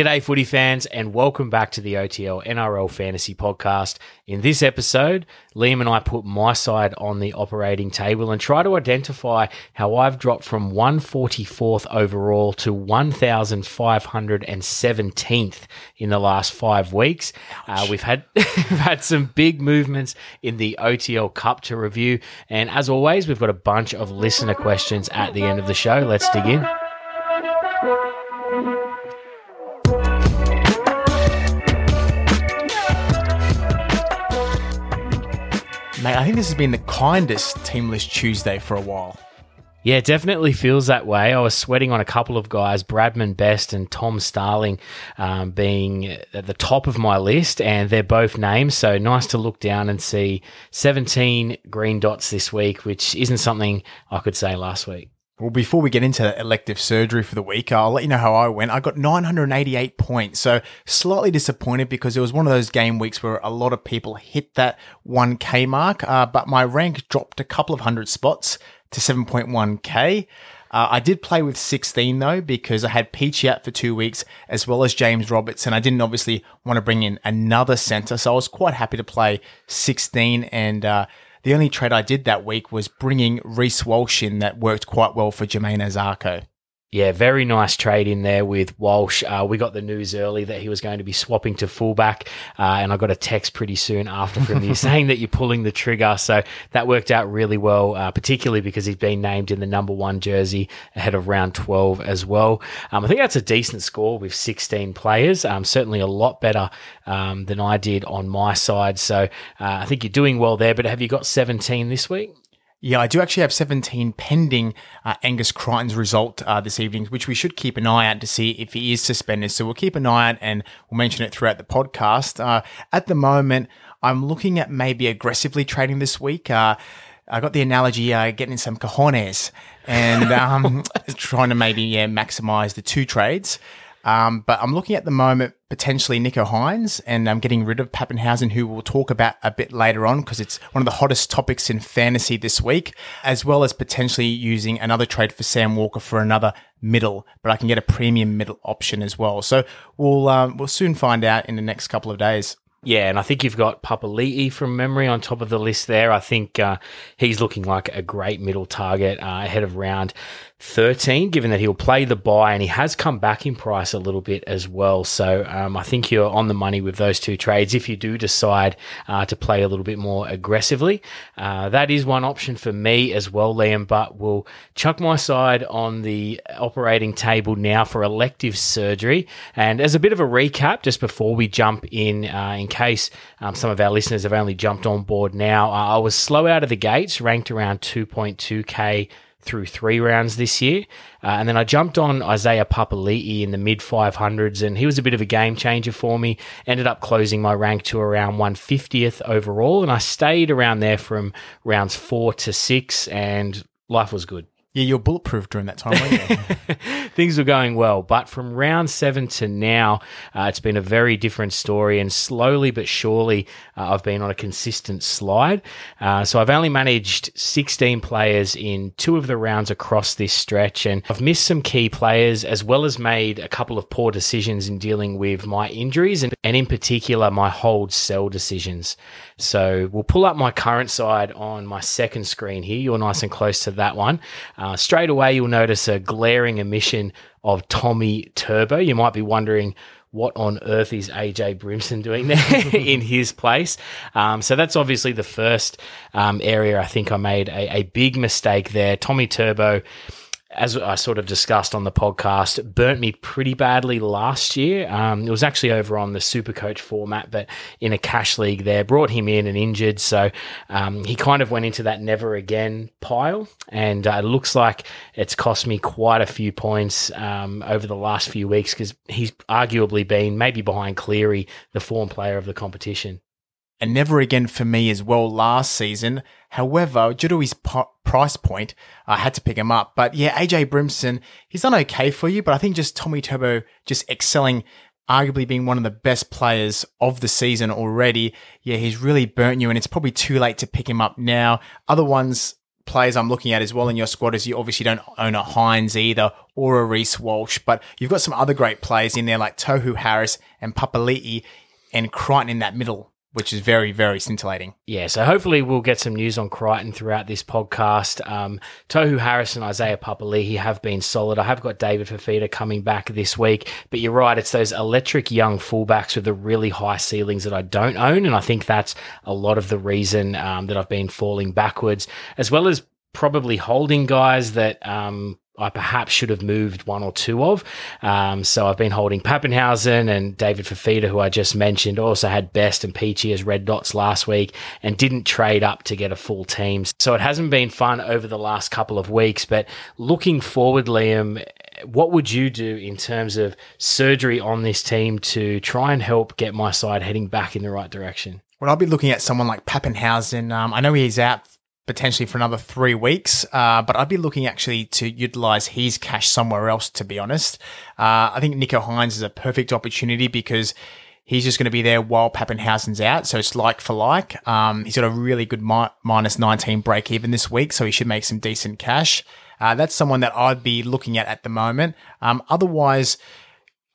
G'day, footy fans, and welcome back to the OTL NRL Fantasy Podcast. In this episode, Liam and I put my side on the operating table and try to identify how I've dropped from 144th overall to 1,517th in the last five weeks. Uh, we've had we've had some big movements in the OTL Cup to review, and as always, we've got a bunch of listener questions at the end of the show. Let's dig in. Mate, I think this has been the kindest Team List Tuesday for a while. Yeah, it definitely feels that way. I was sweating on a couple of guys, Bradman Best and Tom Starling, um, being at the top of my list, and they're both names. So nice to look down and see 17 green dots this week, which isn't something I could say last week. Well, before we get into elective surgery for the week, I'll let you know how I went. I got 988 points, so slightly disappointed because it was one of those game weeks where a lot of people hit that 1K mark, uh, but my rank dropped a couple of hundred spots to 7.1K. Uh, I did play with 16 though because I had Peachey out for two weeks as well as James Roberts, and I didn't obviously want to bring in another centre, so I was quite happy to play 16 and. Uh, the only trade I did that week was bringing Reece Walsh in that worked quite well for Jamayne Isaako. Yeah, very nice trade in there with Walsh. Uh, we got the news early that he was going to be swapping to fullback, uh, and I got a text pretty soon after from you saying that you're pulling the trigger. So that worked out really well, uh, particularly because he's been named in the number one jersey ahead of round 12 as well. Um, I think that's a decent score with 16 players. Um, certainly a lot better um, than I did on my side. So uh, I think you're doing well there. But have you got 17 this week? Yeah, I do actually have 17 pending uh, Angus Crichton's result uh, this evening, which we should keep an eye out to see if he is suspended. So we'll keep an eye out and we'll mention it throughout the podcast. Uh, at the moment, I'm looking at maybe aggressively trading this week. Uh, I got the analogy uh, getting in some cojones and um, trying to maybe yeah, maximize the two trades. Um, but I'm looking at the moment potentially Nicho Hynes, and I'm getting rid of Papenhuyzen, who we'll talk about a bit later on because it's one of the hottest topics in fantasy this week, as well as potentially using another trade for Sam Walker for another middle, but I can get a premium middle option as well. So we'll um, we'll soon find out in the next couple of days. Yeah, and I think you've got Papali'i from memory on top of the list there. I think uh, he's looking like a great middle target uh, ahead of round 13, given that he'll play the buy and he has come back in price a little bit as well. So um, I think you're on the money with those two trades if you do decide uh, to play a little bit more aggressively. Uh, that is one option for me as well, Liam, but we'll chuck my side on the operating table now for elective surgery. And as a bit of a recap, just before we jump in, uh, in case um, some of our listeners have only jumped on board now, uh, I was slow out of the gates, ranked around 2.2K through three rounds this year. Uh, and then I jumped on Isaiah Papali'i in the mid 500s, and he was a bit of a game changer for me. Ended up closing my rank to around 150th overall, and I stayed around there from rounds four to six, and life was good. Yeah, you're bulletproof during that time? Things were going well, but from round seven to now, uh, it's been a very different story. And slowly but surely, uh, I've been on a consistent slide. Uh, so I've only managed 16 players in two of the rounds across this stretch, and I've missed some key players as well as made a couple of poor decisions in dealing with my injuries and, and in particular my hold sell decisions. So we'll pull up my current side on my second screen here. You're nice and close to that one. Uh, straight away, you'll notice a glaring emission of Tommy Turbo. You might be wondering what on earth is AJ Brimson doing there in his place? Um, so that's obviously the first um, area I think I made a, a big mistake there. Tommy Turbo as I sort of discussed on the podcast, burnt me pretty badly last year. Um, it was actually over on the Super Coach format, but in a cash league there, brought him in and injured. So um, he kind of went into that never again pile. And uh, it looks like it's cost me quite a few points um, over the last few weeks because he's arguably been maybe behind Cleary, the form player of the competition and never again for me as well last season. However, due to his price point, I had to pick him up. But yeah, AJ Brimson, he's done okay for you, but I think just Tommy Turbo just excelling, arguably being one of the best players of the season already. Yeah, he's really burnt you, and it's probably too late to pick him up now. Other ones players I'm looking at as well in your squad is you obviously don't own a Hynes either or a Reece Walsh, but you've got some other great players in there like Tohu Harris and Papali'i and Crichton in that middle which is very, very scintillating. Yeah, so hopefully we'll get some news on Crichton throughout this podcast. Um, Tohu Harris and Isaiah Papali'i have been solid. I have got David Fifita coming back this week, but you're right, it's those electric young fullbacks with the really high ceilings that I don't own, and I think that's a lot of the reason um, that I've been falling backwards, as well as probably holding guys that um, I perhaps should have moved one or two of. Um, so I've been holding Papenhuyzen and David Fifita, who I just mentioned. Also had Best and Peachey as red dots last week and didn't trade up to get a full team. So it hasn't been fun over the last couple of weeks. But looking forward, Liam, what would you do in terms of surgery on this team to try and help get my side heading back in the right direction? Well, I'll be looking at someone like Papenhuyzen. Um, I know he's out potentially for another three weeks. Uh, but I'd be looking actually to utilize his cash somewhere else, to be honest. Uh, I think Nicho Hynes is a perfect opportunity because he's just going to be there while Papenhuyzen's out. So it's like for like. Um, he's got a really good mi- minus 19 break even this week. So he should make some decent cash. Uh, that's someone that I'd be looking at at the moment. Um, otherwise,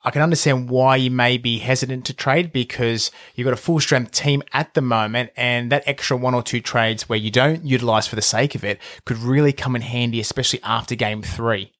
I can understand why you may be hesitant to trade because you've got a full strength team at the moment, and that extra one or two trades where you don't utilize for the sake of it could really come in handy, especially after game three.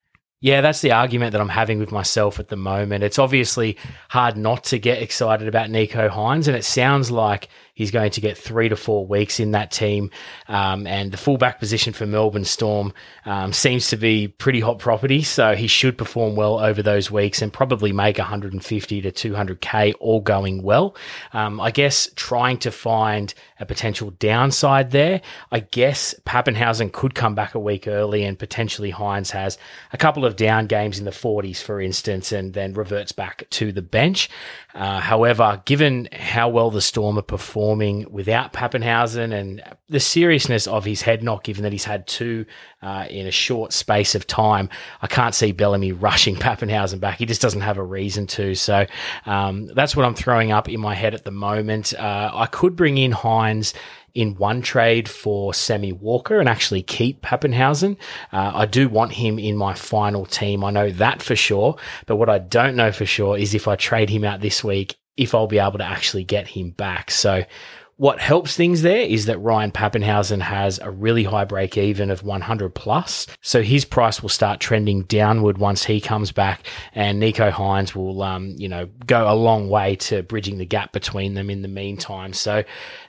Yeah, that's the argument that I'm having with myself at the moment. It's obviously hard not to get excited about Nicho Hynes, and it sounds like He's going to get three to four weeks in that team. Um, and the fullback position for Melbourne Storm um, seems to be pretty hot property. So he should perform well over those weeks and probably make 150 to 200K all going well. Um, I guess trying to find a potential downside there. I guess Papenhuyzen could come back a week early and potentially Hynes has a couple of down games in the 40s, for instance, and then reverts back to the bench. Uh, however, given how well the Storm are performing without Papenhuyzen and the seriousness of his head knock, given that he's had two uh, in a short space of time, I can't see Bellamy rushing Papenhuyzen back. He just doesn't have a reason to. So um, that's what I'm throwing up in my head at the moment. Uh, I could bring in Hynes in one trade for Sammy Walker and actually keep Papenhuyzen. Uh, I do want him in my final team. I know that for sure. But what I don't know for sure is if I trade him out this week, if I'll be able to actually get him back. So what helps things there is that Ryan Papenhuyzen has a really high break even of 100 plus. So his price will start trending downward once he comes back and Nicho Hynes will, um, you know, go a long way to bridging the gap between them in the meantime. So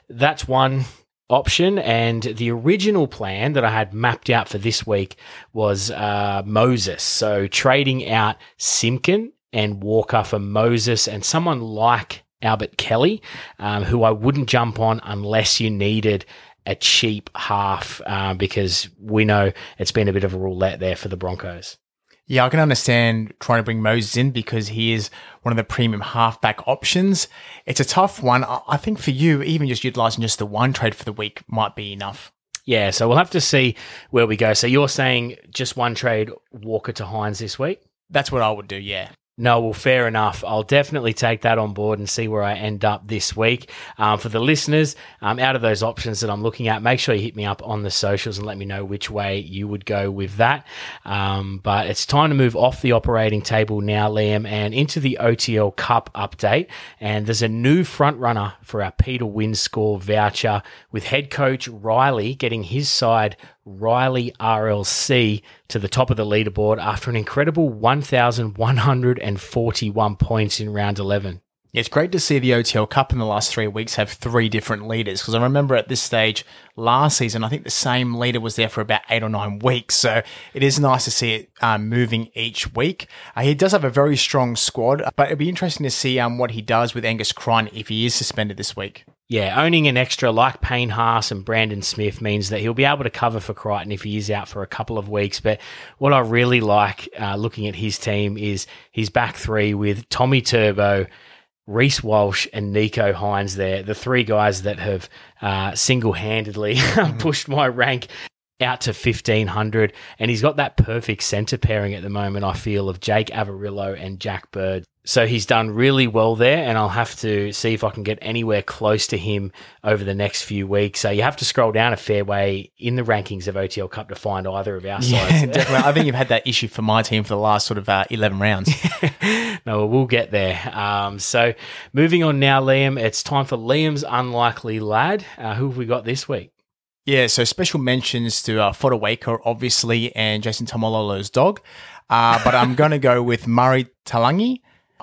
that's one option. And the original plan that I had mapped out for this week was uh, Moses. So trading out Simpkin and Walker for Moses and someone like Albert Kelly, um, who I wouldn't jump on unless you needed a cheap half uh, because we know it's been a bit of a roulette there for the Broncos. Yeah, I can understand trying to bring Moses in because he is one of the premium halfback options. It's a tough one. I think for you, even just utilizing just the one trade for the week might be enough. Yeah, so we'll have to see where we go. So you're saying just one trade, Walker to Hynes this week? That's what I would do, yeah. No, well, fair enough. I'll definitely take that on board and see where I end up this week. Um, for the listeners, um, out of those options that I'm looking at, make sure you hit me up on the socials and let me know which way you would go with that. Um, but it's time to move off the operating table now, Liam, and into the OTL Cup update. And there's a new front runner for our Peter Win score voucher with head coach Riley getting his side Riley RLC to the top of the leaderboard after an incredible 1,141 points in round 11. It's great to see the OTL Cup in the last three weeks have three different leaders because I remember at this stage last season, I think the same leader was there for about eight or nine weeks. So it is nice to see it um, moving each week. Uh, he does have a very strong squad, but it'll be interesting to see um, what he does with Angus Crichton if he is suspended this week. Yeah, owning an extra like Payne Haas and Brandon Smith means that he'll be able to cover for Crichton if he is out for a couple of weeks. But what I really like uh, looking at his team is his back three with Tommy Turbo, Reece Walsh, and Nicho Hynes there, the three guys that have uh, single handedly pushed my rank out to 1500 and he's got that perfect center pairing at the moment I feel of Jake Averillo and Jack Bird. So he's done really well there and I'll have to see if I can get anywhere close to him over the next few weeks. So you have to scroll down a fair way in the rankings of OTL Cup to find either of our Yeah, sides. definitely. I think you've had that issue for my team for the last sort of uh, 11 rounds. no, we'll get there. Um, so moving on now, Liam, it's time for Liam's unlikely lad. Uh, who have we got this week? Yeah, so special mentions to uh, Fodder Waker, obviously, and Jason Taumalolo's dog. Uh, but I'm going to go with Murray Taulagi.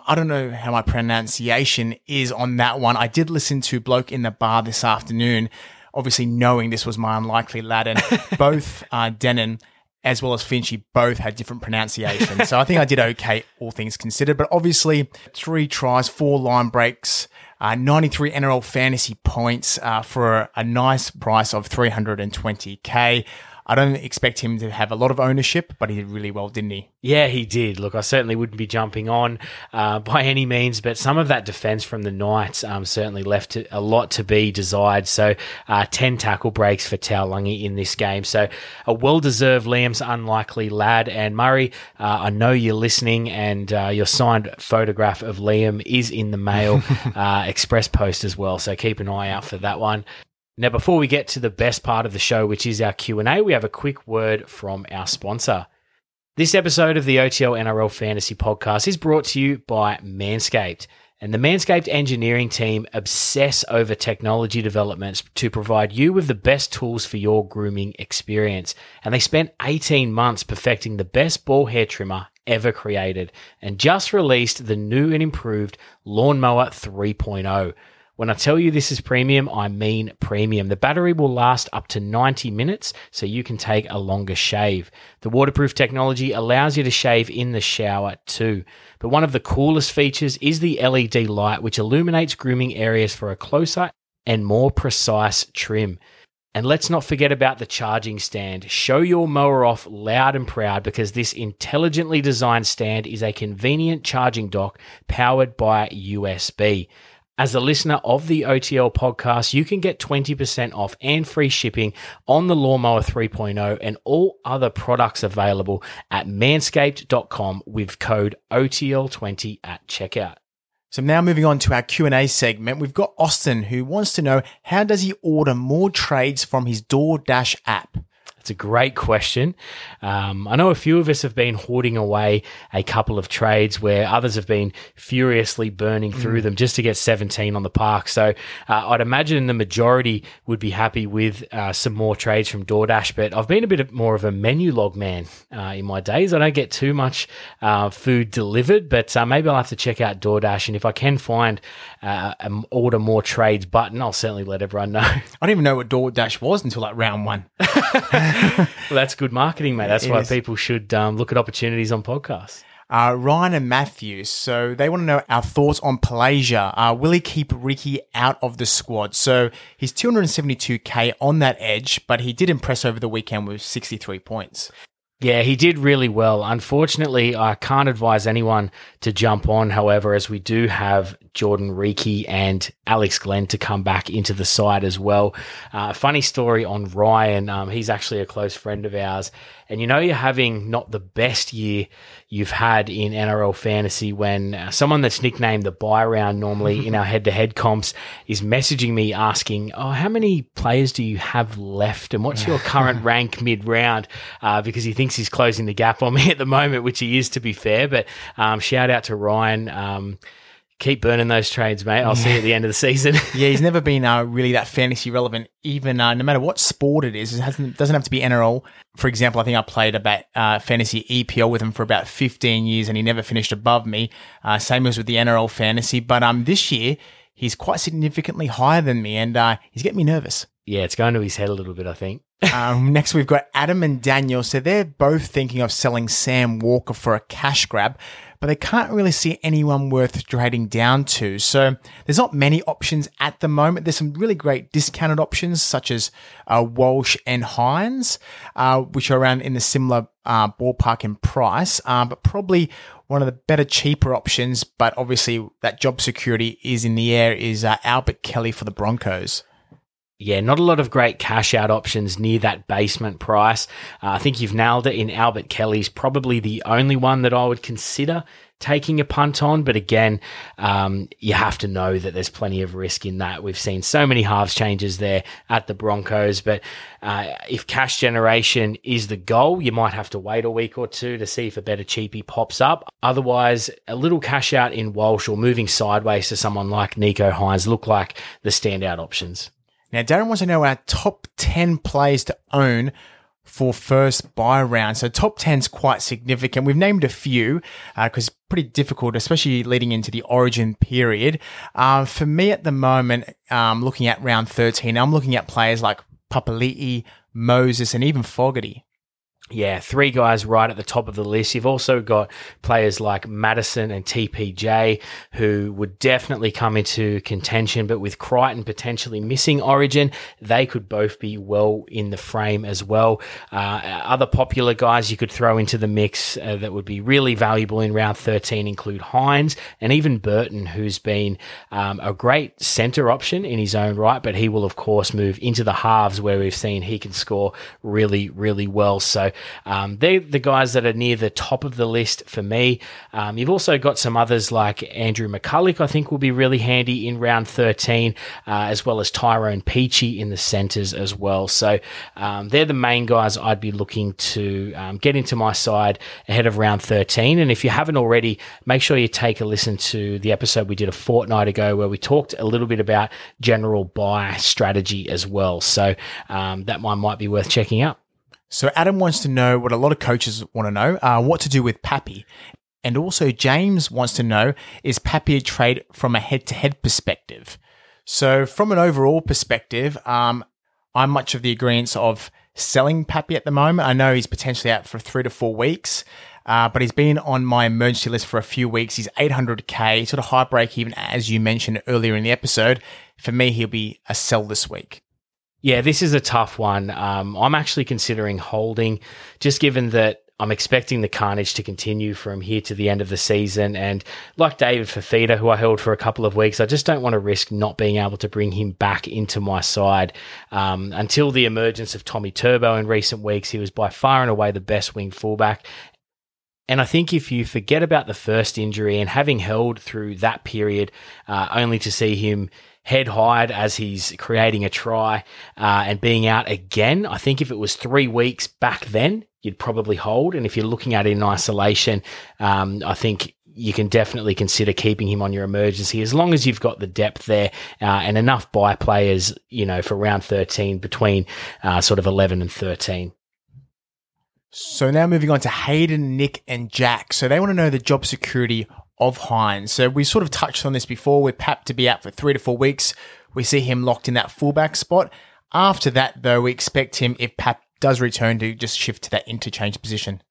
I don't know how my pronunciation is on that one. I did listen to Bloke in the Bar this afternoon, obviously knowing this was my unlikely lad, and both uh, Denon as well as Finchy both had different pronunciations. so I think I did okay, all things considered. But obviously, three tries, four line breaks, uh, 93 NRL fantasy points uh, for a, a nice price of 320k. I don't expect him to have a lot of ownership, but he did really well, didn't he? Yeah, he did. Look, I certainly wouldn't be jumping on uh, by any means, but some of that defence from the Knights um, certainly left a lot to be desired. So, uh, 10 tackle breaks for Taulagi in this game. So, a well deserved Liam's unlikely lad. And Murray, uh, I know you're listening, and uh, your signed photograph of Liam is in the mail uh, express post as well. So, keep an eye out for that one. Now, before we get to the best part of the show, which is our Q&A, we have a quick word from our sponsor. This episode of the OTL NRL Fantasy Podcast is brought to you by Manscaped. And the Manscaped engineering team obsess over technology developments to provide you with the best tools for your grooming experience. And they spent 18 months perfecting the best ball hair trimmer ever created and just released the new and improved Lawnmower 3.0. When I tell you this is premium, I mean premium. The battery will last up to 90 minutes, so you can take a longer shave. The waterproof technology allows you to shave in the shower too. But one of the coolest features is the LED light, which illuminates grooming areas for a closer and more precise trim. And let's not forget about the charging stand. Show your mower off loud and proud because this intelligently designed stand is a convenient charging dock powered by USB. As a listener of the OTL podcast, you can get 20% off and free shipping on the Lawnmower 3.0 and all other products available at manscaped.com with code OTL20 at checkout. So now moving on to our Q&A segment, we've got Austin who wants to know how does he order more trades from his DoorDash app? It's a great question. Um, I know a few of us have been hoarding away a couple of trades where others have been furiously burning through them just to get 17 on the park. So uh, I'd imagine the majority would be happy with uh, some more trades from DoorDash, but I've been a bit more of a Menulog man uh, in my days. I don't get too much uh, food delivered, but uh, maybe I'll have to check out DoorDash. And if I can find uh, an order more trades button, I'll certainly let everyone know. I didn't even know what DoorDash was until like round one. well, that's good marketing, mate. That's It why is. people should um, look at opportunities on podcasts. Uh, Ryan and Matthews. So they want to know our thoughts on Palasia. Uh, will he keep Riki out of the squad? So he's 272k on that edge, but he did impress over the weekend with 63 points. Yeah, he did really well. Unfortunately, I can't advise anyone to jump on. However, as we do have Jordan Riki and Alex Glenn to come back into the side as well. Uh, funny story on Ryan. Um, he's actually a close friend of ours. And you know, you're having not the best year you've had in NRL fantasy when uh, someone that's nicknamed the buy round normally in our head to head comps is messaging me asking, Oh, how many players do you have left? And what's your current rank mid round? Uh, because he thinks he's closing the gap on me at the moment, which he is to be fair. But um, shout out to Ryan. Um, keep burning those trades, mate. I'll see you at the end of the season. Yeah, he's never been uh, really that fantasy relevant, even uh, no matter what sport it is. It hasn't, doesn't have to be NRL. For example, I think I played about uh, fantasy EPL with him for about 15 years and he never finished above me. Uh, same as with the NRL fantasy. But um, this year, he's quite significantly higher than me and uh, he's getting me nervous. yeah, it's going to his head a little bit, I think. Um, next, we've got Adam and Daniel. So they're both thinking of selling Sam Walker for a cash grab, but they can't really see anyone worth trading down to. So there's not many options at the moment. There's some really great discounted options, such as uh, Walsh and Hynes, uh, which are around in the similar uh, ballpark in price, uh, but probably one of the better, cheaper options. But obviously, that job security is in the air. Is uh, Albert Kelly for the Broncos? Yeah, not a lot of great cash out options near that basement price. Uh, I think you've nailed it in Albert Kelly's probably the only one that I would consider taking a punt on. But again, um, you have to know that there's plenty of risk in that. We've seen so many halves changes there at the Broncos. But uh, if cash generation is the goal, you might have to wait a week or two to see if a better cheapie pops up. Otherwise, a little cash out in Walsh or moving sideways to someone like Nicho Hynes look like the standout options. Now, Darren wants to know our top 10 players to own for first buy round. So top 10 is quite significant. We've named a few because uh, pretty difficult, especially leading into the origin period. Uh, for me at the moment, um, looking at round 13, I'm looking at players like Papali'i, Moses, and even Fogarty yeah, three guys right at the top of the list. You've also got players like Madison and TPJ who would definitely come into contention, but with Crichton potentially missing Origin, they could both be well in the frame as well. Uh, other popular guys you could throw into the mix uh, that would be really valuable in round 13 include Hynes and even Burton, who's been um, a great centre option in his own right, but he will, of course, move into the halves where we've seen he can score really, really well. So, um, they're the guys that are near the top of the list for me. Um, you've also got some others like Andrew McCullough, I think will be really handy in round 13, uh, as well as Tyrone Peachey in the centres as well. So um, they're the main guys I'd be looking to um, get into my side ahead of round 13. And if you haven't already, make sure you take a listen to the episode we did a fortnight ago where we talked a little bit about general buy strategy as well. So um, that one might be worth checking out. So Adam wants to know what a lot of coaches want to know, uh, what to do with Pappy. And also James wants to know, is Pappy a trade from a head-to-head perspective? So from an overall perspective, um, I'm much of the agreement of selling Pappy at the moment. I know he's potentially out for three to four weeks. Uh, but he's been on my emergency list for a few weeks. He's 800k, sort of high break even, as you mentioned earlier in the episode. For me, he'll be a sell this week. Yeah, this is a tough one. Um, I'm actually considering holding, just given that I'm expecting the carnage to continue from here to the end of the season. And like David Fifita, who I held for a couple of weeks, I just don't want to risk not being able to bring him back into my side. Um, until the emergence of Tommy Turbo in recent weeks, he was by far and away the best wing fullback. And I think if you forget about the first injury and having held through that period, uh, only to see him head high as he's creating a try uh, and being out again. I think if it was three weeks back then, you'd probably hold. And if you're looking at it in isolation, um, I think you can definitely consider keeping him on your emergency as long as you've got the depth there uh, and enough buy players, you know, for round 13 between uh, sort of 11 and 13. So now moving on to Hayden, Nick, and Jack. So they want to know the job security of Hynes. So we sort of touched on this before with Pap to be out for three to four weeks. We see him locked in that fullback spot. After that, though, we expect him, if Pap does return, to just shift to that interchange position.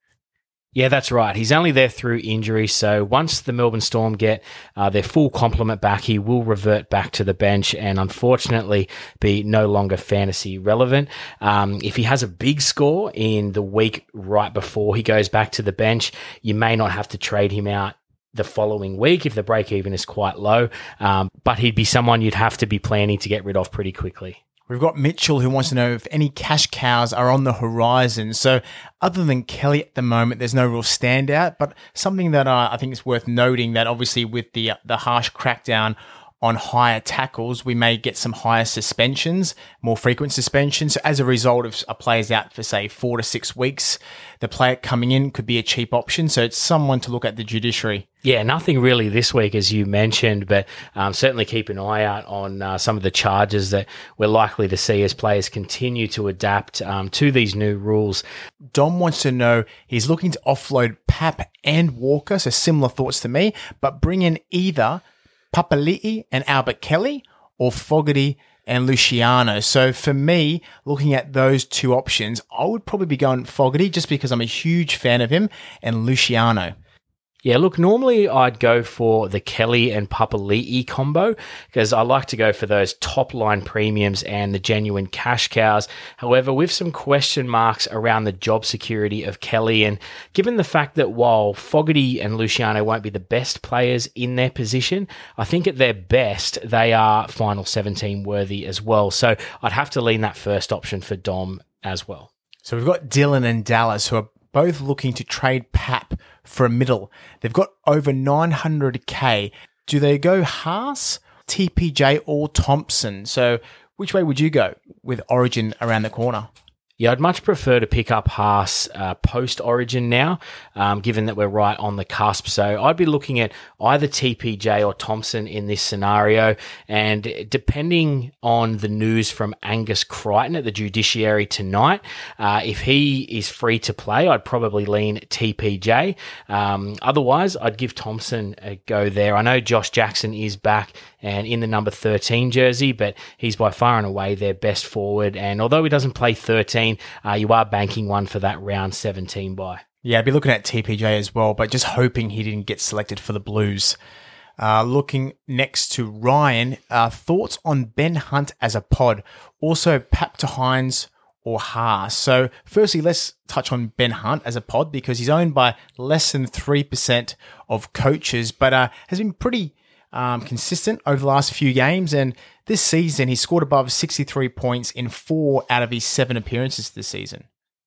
Yeah, that's right. He's only there through injury. So once the Melbourne Storm get uh, their full complement back, he will revert back to the bench and unfortunately be no longer fantasy relevant. Um, if he has a big score in the week right before he goes back to the bench, you may not have to trade him out the following week if the break even is quite low. Um, but he'd be someone you'd have to be planning to get rid of pretty quickly. We've got Mitchell who wants to know if any cash cows are on the horizon. So, other than Kelly at the moment, there's no real standout. But something that uh, I think is worth noting that obviously with the the harsh crackdown on higher tackles, we may get some higher suspensions, more frequent suspensions. So as a result of a player's out for say four to six weeks, the player coming in could be a cheap option. So it's someone to look at the judiciary. Yeah, nothing really this week, as you mentioned, but um, certainly keep an eye out on uh, some of the charges that we're likely to see as players continue to adapt um, to these new rules. Dom wants to know he's looking to offload Pap and Walker, so similar thoughts to me, but bring in either Papali'i and Albert Kelly or Fogarty and Luciano. So for me, looking at those two options, I would probably be going Fogarty just because I'm a huge fan of him and Luciano. Yeah, look, normally I'd go for the Kelly and Papali'i combo because I like to go for those top line premiums and the genuine cash cows. However, with some question marks around the job security of Kelly, and given the fact that while Fogarty and Luciano won't be the best players in their position, I think at their best, they are final 17 worthy as well. So I'd have to lean that first option for Dom as well. So we've got Dylan and Dallas who are both looking to trade Pap for a middle. They've got over 900k. Do they go Haas, TPJ, or Thompson? So which way would you go with Origin around the corner? Yeah, I'd much prefer to pick up Haas uh, post Origin now, um, given that we're right on the cusp. So I'd be looking at either TPJ or Thompson in this scenario. And depending on the news from Angus Crichton at the judiciary tonight, uh, if he is free to play, I'd probably lean TPJ. Um, otherwise, I'd give Thompson a go there. I know Josh Jackson is back and in the number 13 jersey, but he's by far and away their best forward. And although he doesn't play 13, uh, you are banking one for that round 17 buy. Yeah, I'd be looking at TPJ as well, but just hoping he didn't get selected for the Blues. Uh, looking next to Ryan, uh, thoughts on Ben Hunt as a pod, also Pap to Hynes or Haas. So, firstly, let's touch on Ben Hunt as a pod because he's owned by less than 3% of coaches, but uh, has been pretty um, consistent over the last few games. And this season, he scored above 63 points in four out of his seven appearances this season.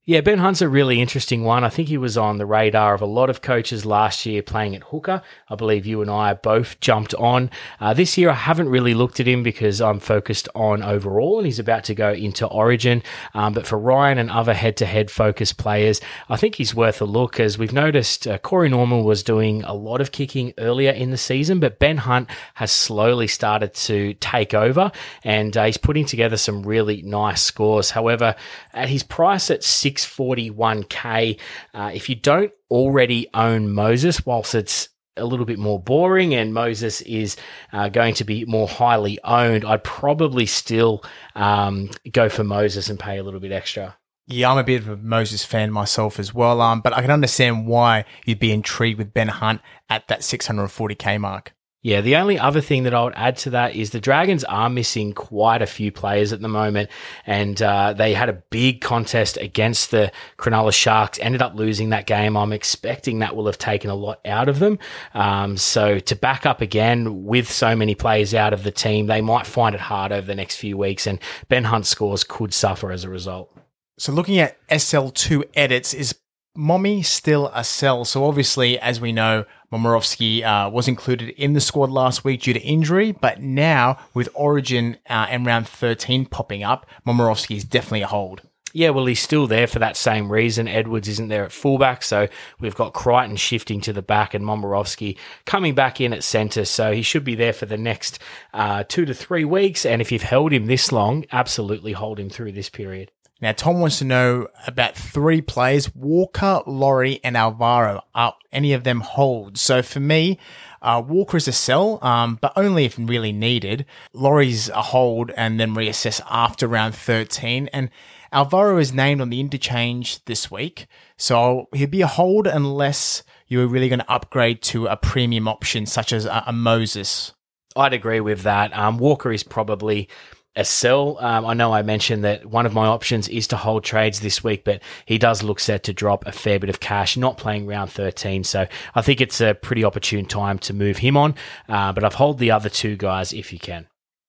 Yeah, Ben Hunt's a really interesting one. I think he was on the radar of a lot of coaches last year playing at hooker. I believe you and I both jumped on. Uh, this year, I haven't really looked at him because I'm focused on overall and he's about to go into Origin. Um, but for Ryan and other head to head focused players, I think he's worth a look as we've noticed uh, Corey Norman was doing a lot of kicking earlier in the season, but Ben Hunt has slowly started to take over and uh, he's putting together some really nice scores. However, at his price at six 641k. Uh, if you don't already own Moses, whilst it's a little bit more boring and Moses is uh, going to be more highly owned, I'd probably still um, go for Moses and pay a little bit extra. Yeah, I'm a bit of a Moses fan myself as well, um, but I can understand why you'd be intrigued with Ben Hunt at that 640k mark. Yeah, the only other thing that I would add to that is the Dragons are missing quite a few players at the moment, and uh, they had a big contest against the Cronulla Sharks. Ended up losing that game. I'm expecting that will have taken a lot out of them. Um, so to back up again with so many players out of the team, they might find it hard over the next few weeks, and Ben Hunt's scores could suffer as a result. So looking at SL2 edits, is Mommy still a sell? So obviously, as we know, Momirovski uh, was included in the squad last week due to injury, but now with Origin uh, and round 13 popping up, Momirovski is definitely a hold. Yeah, well, he's still there for that same reason. Edwards isn't there at fullback, so we've got Crichton shifting to the back and Momirovski coming back in at centre, so he should be there for the next uh, two to three weeks. And if you've held him this long, absolutely hold him through this period. Now, Tom wants to know about three players Walker, Laurie, and Alvaro. Are any of them holds? So for me, uh, Walker is a sell, um, but only if really needed. Laurie's a hold and then reassess after round 13. And Alvaro is named on the interchange this week. So he'll be a hold unless you are really going to upgrade to a premium option such as a, a Moses. I'd agree with that. Um, Walker is probably a sell. Um, I know I mentioned that one of my options is to hold trades this week, but he does look set to drop a fair bit of cash, not playing round 13. So I think it's a pretty opportune time to move him on. Uh, but I've hold the other two guys if you can.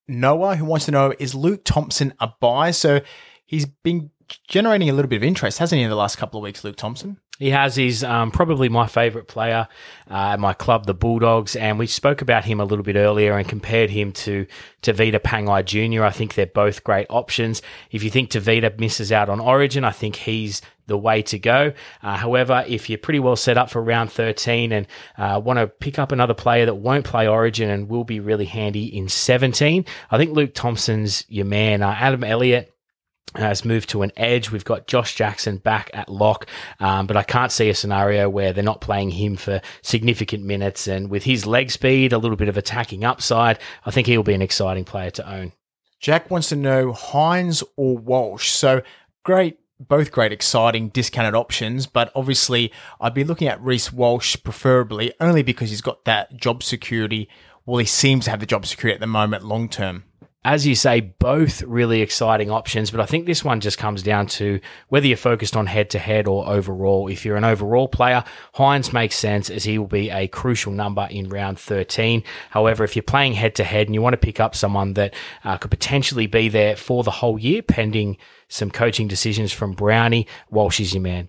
Noah, who wants to know, is Luke Thompson a buy? So he's been generating a little bit of interest, hasn't he, in the last couple of weeks, Luke Thompson? He has. He's um, probably my favourite player uh, at my club, the Bulldogs, and we spoke about him a little bit earlier and compared him to Tevita Pangai Jr. I think they're both great options. If you think Tevita misses out on Origin, I think he's the way to go. Uh, however, if you're pretty well set up for round 13 and uh, want to pick up another player that won't play Origin and will be really handy in 17, I think Luke Thompson's your man. Uh, Adam Elliott has moved to an edge. We've got Josh Jackson back at lock, um, but I can't see a scenario where they're not playing him for significant minutes. And with his leg speed, a little bit of attacking upside, I think he'll be an exciting player to own. Jack wants to know Hynes or Walsh. So great both great, exciting, discounted options. But obviously, I'd be looking at Reece Walsh preferably, only because he's got that job security. Well, he seems to have the job security at the moment, long term as you say, both really exciting options, but I think this one just comes down to whether you're focused on head to head or overall. If you're an overall player, Hynes makes sense as he will be a crucial number in round 13. However, if you're playing head to head and you want to pick up someone that uh, could potentially be there for the whole year, pending some coaching decisions from Brownie, Walsh is your man.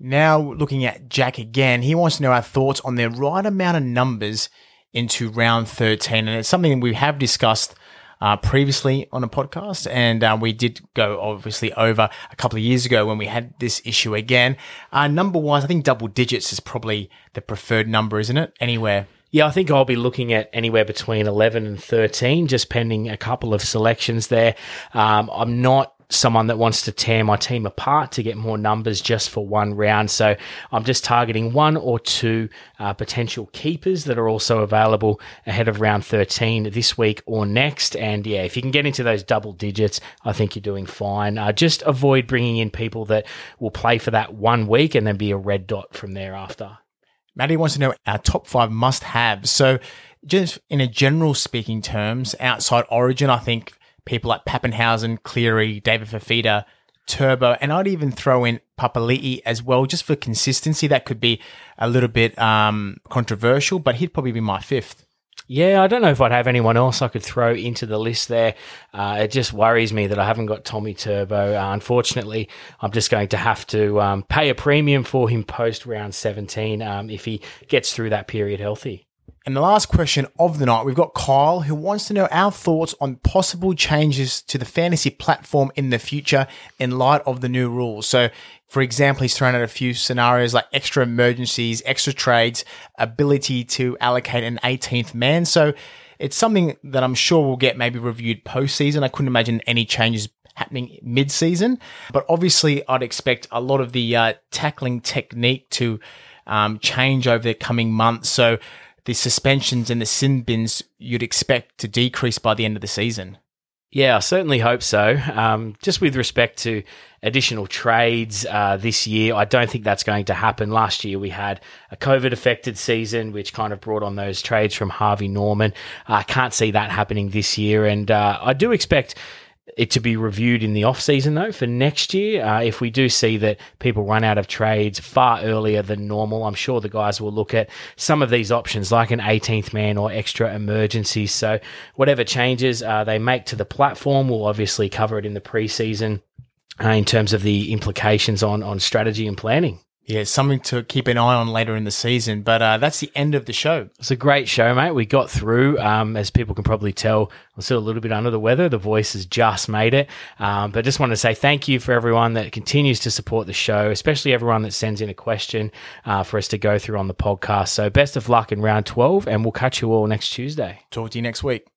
Now, looking at Jack again, he wants to know our thoughts on the right amount of numbers into round 13. And it's something we have discussed uh, previously on a podcast, and uh, we did go obviously over a couple of years ago when we had this issue again. Uh, number wise, I think double digits is probably the preferred number, isn't it? Anywhere. Yeah, I think I'll be looking at anywhere between 11 and 13, just pending a couple of selections there. Um, I'm not someone that wants to tear my team apart to get more numbers just for one round. So I'm just targeting one or two uh, potential keepers that are also available ahead of round 13 this week or next. And yeah, if you can get into those double digits, I think you're doing fine. Uh, just avoid bringing in people that will play for that one week and then be a red dot from thereafter. Maddie wants to know our top five must have. So, just in a general speaking terms, outside Origin, I think people like Papenhuyzen, Cleary, David Fifita, Turbo, and I'd even throw in Papali'i as well, just for consistency. That could be a little bit um, controversial, but he'd probably be my fifth. Yeah, I don't know if I'd have anyone else I could throw into the list there. Uh, it just worries me that I haven't got Tommy Turbo. Uh, unfortunately, I'm just going to have to um, pay a premium for him post round 17 um, if he gets through that period healthy. And the last question of the night, we've got Kyle who wants to know our thoughts on possible changes to the fantasy platform in the future in light of the new rules. So, for example, he's thrown out a few scenarios like extra emergencies, extra trades, ability to allocate an 18th man. So, it's something that I'm sure will get maybe reviewed postseason. I couldn't imagine any changes happening mid season, but obviously, I'd expect a lot of the uh, tackling technique to um, change over the coming months. So, the suspensions and the sin bins you'd expect to decrease by the end of the season. Yeah, I certainly hope so. Um, just with respect to additional trades uh, this year, I don't think that's going to happen. Last year we had a COVID affected season, which kind of brought on those trades from Harvey Norman. I uh, can't see that happening this year. And uh, I do expect it to be reviewed in the off season though for next year. Uh, if we do see that people run out of trades far earlier than normal, I'm sure the guys will look at some of these options like an 18th man or extra emergencies. So whatever changes uh, they make to the platform, we'll obviously cover it in the preseason uh, in terms of the implications on on strategy and planning. Yeah, something to keep an eye on later in the season. But uh, that's the end of the show. It's a great show, mate. We got through. Um, as people can probably tell, I'm still a little bit under the weather. The voice has just made it. Um, but just want to say thank you for everyone that continues to support the show, especially everyone that sends in a question uh, for us to go through on the podcast. So best of luck in round 12, and we'll catch you all next Tuesday. Talk to you next week.